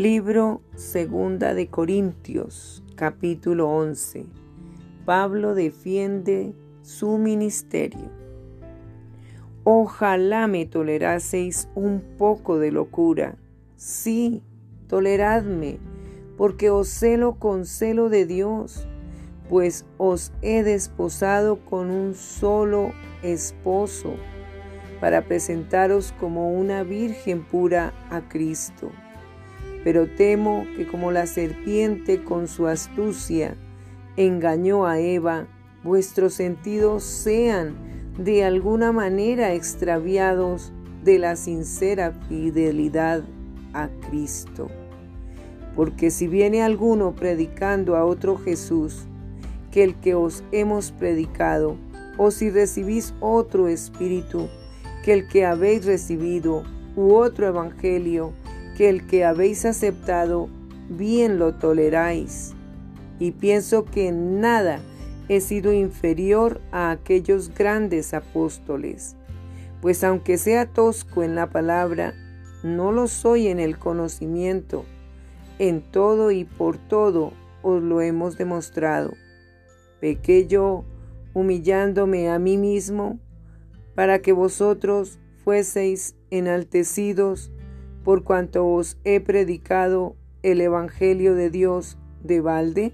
Libro Segunda de Corintios, capítulo 11. Pablo defiende su ministerio. Ojalá me toleraseis un poco de locura. Sí, toleradme, porque os celo con celo de Dios, pues os he desposado con un solo esposo, para presentaros como una virgen pura a Cristo. Pero temo que como la serpiente con su astucia engañó a Eva, vuestros sentidos sean de alguna manera extraviados de la sincera fidelidad a Cristo. Porque si viene alguno predicando a otro Jesús que el que os hemos predicado, o si recibís otro espíritu que el que habéis recibido, u otro evangelio que el que habéis aceptado, bien lo toleráis. Y pienso que en nada he sido inferior a aquellos grandes apóstoles, pues aunque sea tosco en la palabra, no lo soy en el conocimiento. En todo y por todo os lo hemos demostrado. Pequé yo humillándome a mí mismo para que vosotros fueseis enaltecidos por cuanto os he predicado el Evangelio de Dios de balde?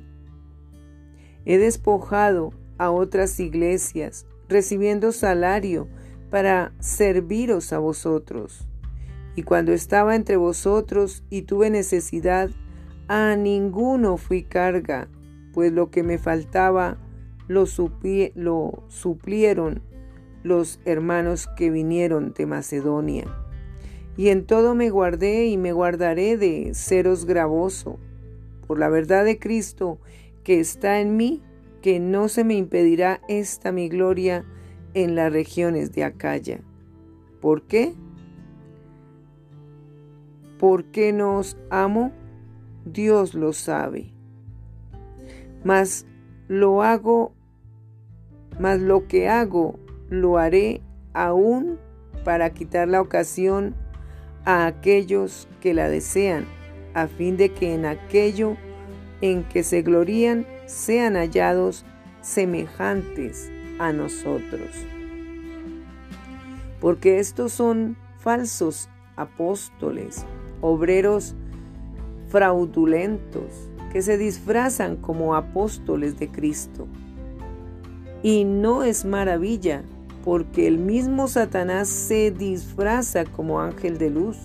He despojado a otras iglesias, recibiendo salario para serviros a vosotros. Y cuando estaba entre vosotros y tuve necesidad, a ninguno fui carga, pues lo que me faltaba lo, lo suplieron los hermanos que vinieron de Macedonia. Y en todo me guardé y me guardaré de seros gravoso, por la verdad de Cristo que está en mí, que no se me impedirá esta mi gloria en las regiones de Acaya. ¿Por qué? ¿Por qué nos amo? Dios lo sabe. Mas lo hago, mas lo que hago lo haré aún para quitar la ocasión a aquellos que la desean, a fin de que en aquello en que se glorían sean hallados semejantes a nosotros. Porque estos son falsos apóstoles, obreros fraudulentos, que se disfrazan como apóstoles de Cristo. Y no es maravilla, porque el mismo Satanás se disfraza como ángel de luz.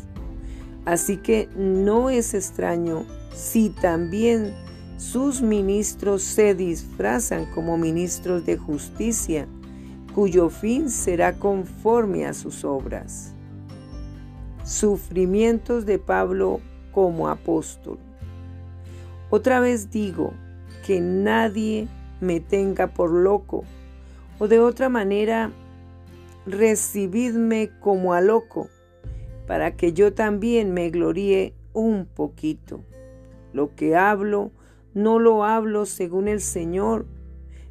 Así que no es extraño si también sus ministros se disfrazan como ministros de justicia, cuyo fin será conforme a sus obras. Sufrimientos de Pablo como apóstol. Otra vez digo que nadie me tenga por loco, o de otra manera recibidme como a loco, para que yo también me gloríe un poquito. Lo que hablo, no lo hablo según el Señor,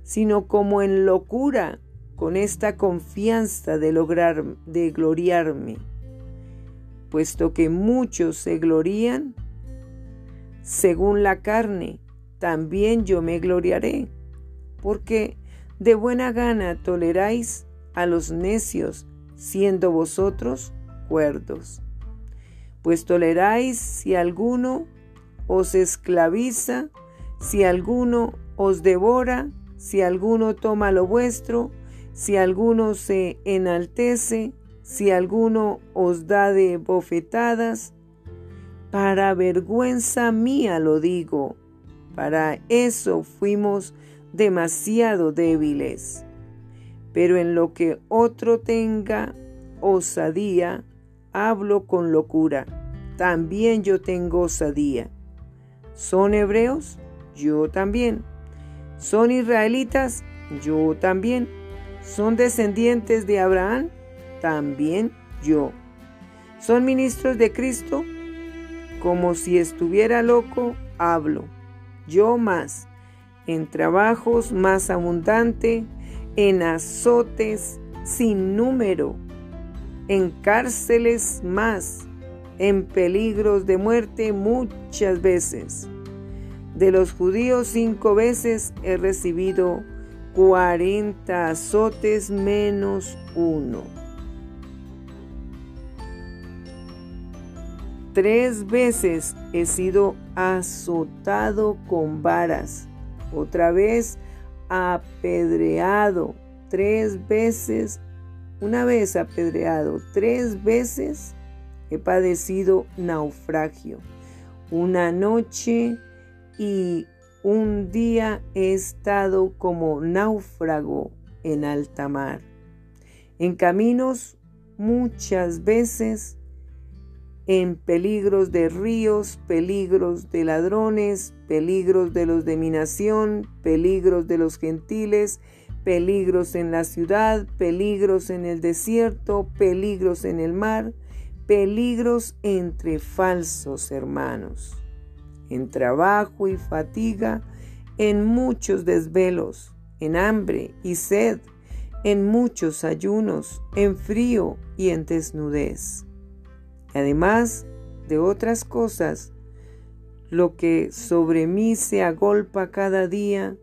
sino como en locura, con esta confianza de lograr, de gloriarme. Puesto que muchos se glorían, según la carne, también yo me gloriaré, porque de buena gana toleráis a los necios, siendo vosotros cuerdos. Pues toleráis si alguno os esclaviza, si alguno os devora, si alguno toma lo vuestro, si alguno se enaltece, si alguno os da de bofetadas, para vergüenza mía lo digo, para eso fuimos demasiado débiles. Pero en lo que otro tenga osadía, hablo con locura. También yo tengo osadía. ¿Son hebreos? Yo también. ¿Son israelitas? Yo también. ¿Son descendientes de Abraham? También yo. ¿Son ministros de Cristo? Como si estuviera loco, hablo. Yo más. En trabajos más abundante, en azotes sin número, en cárceles más, en peligros de muerte muchas veces. De los judíos cinco veces he recibido cuarenta azotes menos uno. Tres veces he sido azotado con varas, otra vez apedreado, tres veces, una vez apedreado, tres veces he padecido naufragio. Una noche y un día he estado como náufrago en alta mar. En caminos muchas veces, en peligros de ríos, peligros de ladrones, peligros de los de mi nación, peligros de los gentiles, peligros en la ciudad, peligros en el desierto, peligros en el mar, peligros entre falsos hermanos, en trabajo y fatiga, en muchos desvelos, en hambre y sed, en muchos ayunos, en frío y en desnudez. Además de otras cosas, lo que sobre mí se agolpa cada día,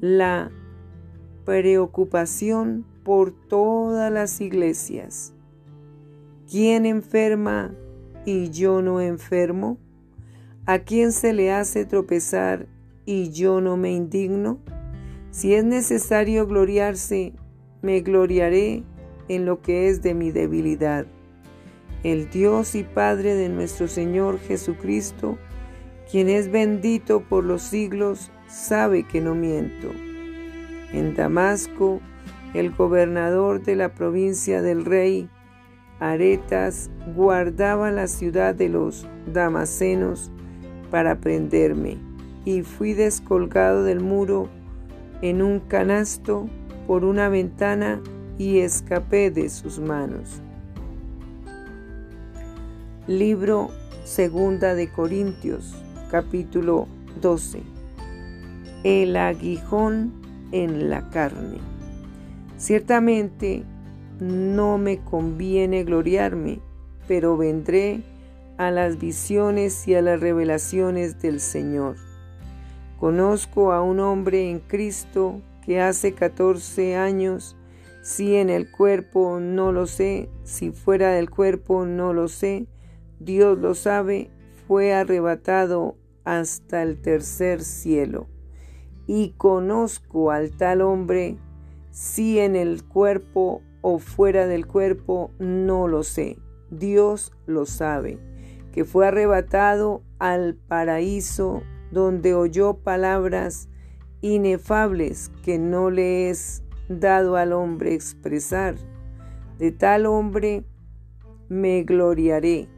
la preocupación por todas las iglesias ¿Quién enferma y yo no enfermo? ¿A quién se le hace tropezar y yo no me indigno? Si es necesario gloriarse, me gloriaré en lo que es de mi debilidad. El Dios y Padre de nuestro Señor Jesucristo, quien es bendito por los siglos, sabe que no miento. En Damasco, el gobernador de la provincia del rey, Aretas guardaba la ciudad de los damasenos para prenderme, y fui descolgado del muro en un canasto por una ventana y escapé de sus manos. Libro Segunda de Corintios, capítulo 12. El aguijón en la carne. Ciertamente no me conviene gloriarme, pero vendré a las visiones y a las revelaciones del Señor. Conozco a un hombre en Cristo que hace 14 años, si en el cuerpo no lo sé, si fuera del cuerpo no lo sé, Dios lo sabe, fue arrebatado hasta el tercer cielo. Y conozco al tal hombre, si en el cuerpo o fuera del cuerpo, no lo sé. Dios lo sabe, que fue arrebatado al paraíso donde oyó palabras inefables que no le es dado al hombre expresar. De tal hombre me gloriaré,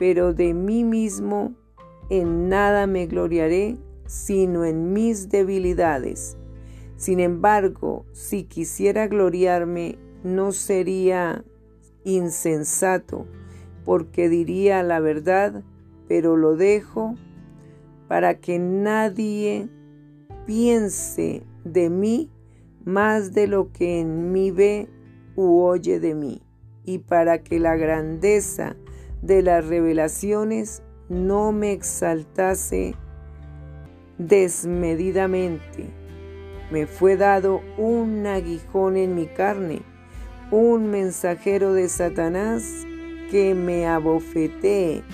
pero de mí mismo en nada me gloriaré, sino en mis debilidades. Sin embargo, si quisiera gloriarme, no sería insensato, porque diría la verdad, pero lo dejo para que nadie piense de mí más de lo que en mí ve u oye de mí, y para que la grandeza de las revelaciones no me exaltase desmedidamente. Me fue dado un aguijón en mi carne un mensajero de Satanás que me abofetee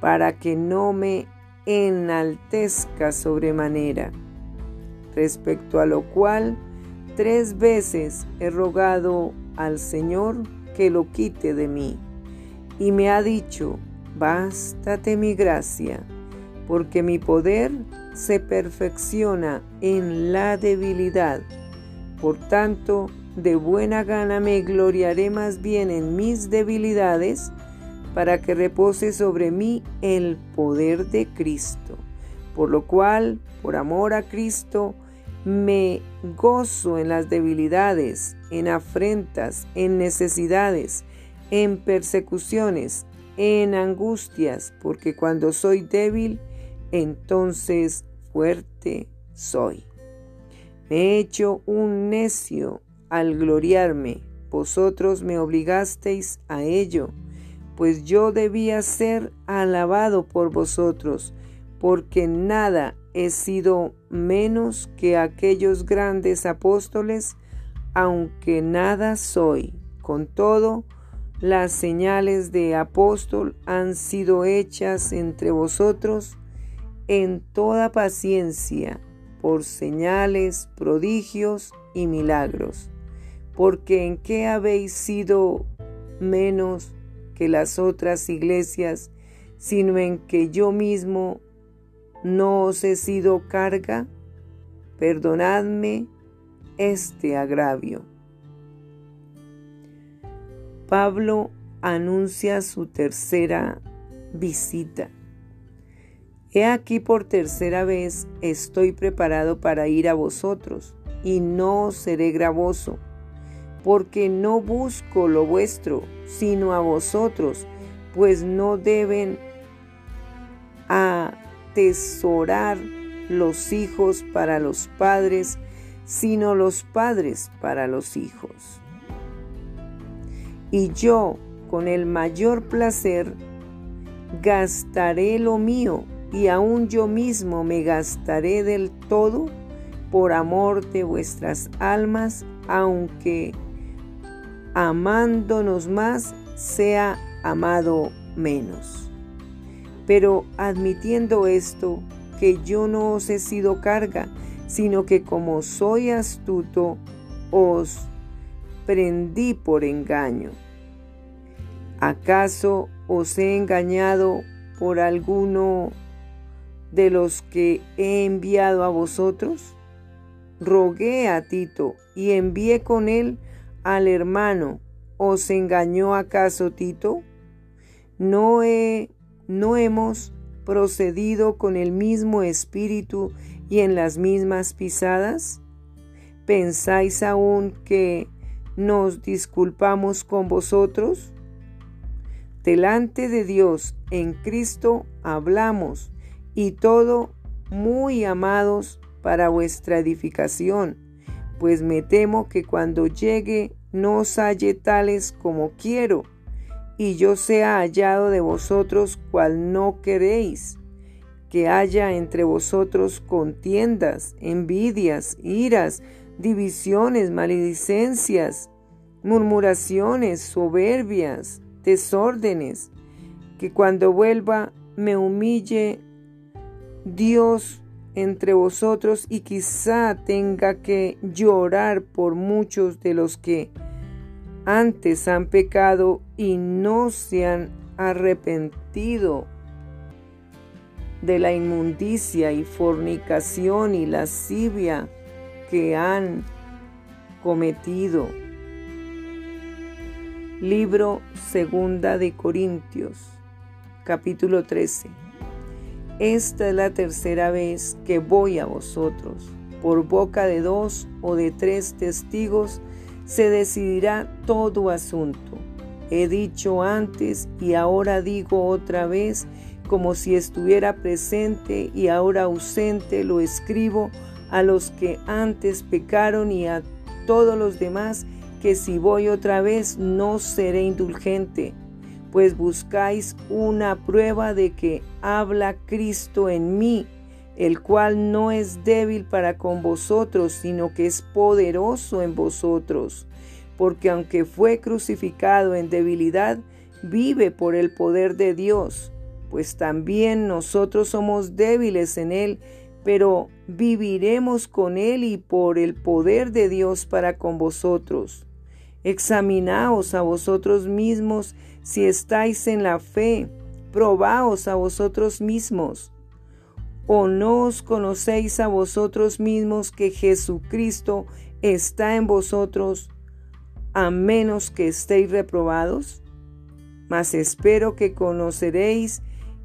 para que no me enaltezca sobremanera. Respecto a lo cual, tres veces he rogado al Señor que lo quite de mí. Y me ha dicho, bástate mi gracia, porque mi poder se perfecciona en la debilidad. Por tanto, de buena gana me gloriaré más bien en mis debilidades, para que repose sobre mí el poder de Cristo. Por lo cual, por amor a Cristo, me gozo en las debilidades, en afrentas, en necesidades, en persecuciones, en angustias, porque cuando soy débil, entonces fuerte soy. Me he hecho un necio al gloriarme, vosotros me obligasteis a ello, pues yo debía ser alabado por vosotros, porque nada he sido menos que aquellos grandes apóstoles, aunque nada soy. Con todo, las señales de apóstol han sido hechas entre vosotros en toda paciencia, por señales, prodigios y milagros. Porque en qué habéis sido menos que las otras iglesias, sino en que yo mismo no os he sido carga, perdonadme este agravio. Pablo anuncia su tercera visita. He aquí por tercera vez estoy preparado para ir a vosotros, y no seré gravoso, porque no busco lo vuestro, sino a vosotros, pues no deben atesorar los hijos para los padres, sino los padres para los hijos y yo con el mayor placer gastaré lo mío y aún yo mismo me gastaré del todo por amor de vuestras almas, aunque amándonos más sea amado menos. Pero admitiendo esto, que yo no os he sido carga, sino que como soy astuto, os prendí por engaño. ¿Acaso os he engañado por alguno de los que he enviado a vosotros? Rogué a Tito y envié con él al hermano. ¿Os engañó acaso Tito? ¿No, he, no hemos procedido con el mismo espíritu y en las mismas pisadas? ¿Pensáis aún que nos disculpamos con vosotros? Delante de Dios en Cristo hablamos y todo muy amados para vuestra edificación, pues me temo que cuando llegue no os halle tales como quiero, y yo sea hallado de vosotros cual no queréis, que haya entre vosotros contiendas, envidias, iras, divisiones, maledicencias, murmuraciones, soberbias, desórdenes, que cuando vuelva me humille Dios entre vosotros y quizá tenga que llorar por muchos de los que antes han pecado y no se han arrepentido de la inmundicia y fornicación y lascivia que han cometido. Libro Segunda de Corintios, capítulo 13. Esta es la tercera vez que voy a vosotros. Por boca de dos o de tres testigos se decidirá todo asunto. He dicho antes y ahora digo otra vez, como si estuviera presente y ahora ausente, lo escribo a los que antes pecaron y a todos los demás, que si voy otra vez no seré indulgente, pues buscáis una prueba de que habla Cristo en mí, el cual no es débil para con vosotros, sino que es poderoso en vosotros, porque aunque fue crucificado en debilidad, vive por el poder de Dios, pues también nosotros somos débiles en él, pero viviremos con Él y por el poder de Dios para con vosotros. Examinaos a vosotros mismos si estáis en la fe, probaos a vosotros mismos. ¿O no os conocéis a vosotros mismos que Jesucristo está en vosotros, a menos que estéis reprobados? Mas espero que conoceréis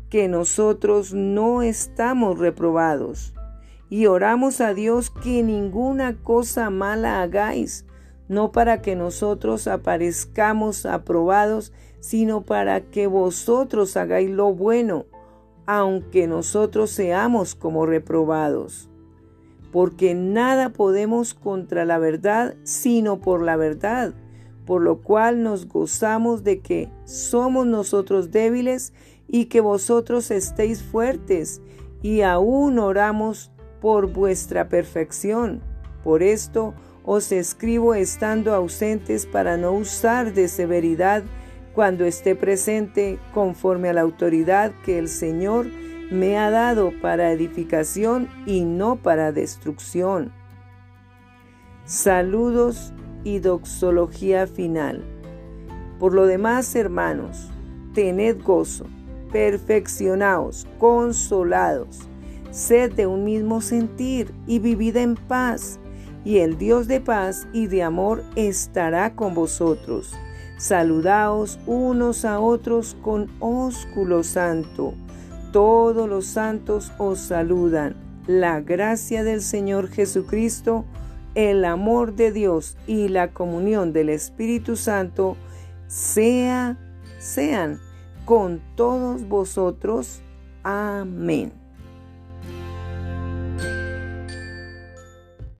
que nosotros no estamos reprobados. Y oramos a Dios que ninguna cosa mala hagáis, no para que nosotros aparezcamos aprobados, sino para que vosotros hagáis lo bueno, aunque nosotros seamos como reprobados. Porque nada podemos contra la verdad, sino por la verdad por lo cual nos gozamos de que somos nosotros débiles y que vosotros estéis fuertes, y aún oramos por vuestra perfección. Por esto os escribo estando ausentes para no usar de severidad cuando esté presente conforme a la autoridad que el Señor me ha dado para edificación y no para destrucción. Saludos y doxología final. Por lo demás, hermanos, tened gozo, perfeccionaos, consolados, sed de un mismo sentir y vivid en paz, y el Dios de paz y de amor estará con vosotros. Saludaos unos a otros con ósculo santo. Todos los santos os saludan. La gracia del Señor Jesucristo, el amor de Dios y la comunión del Espíritu Santo sea, sean con todos vosotros. Amén.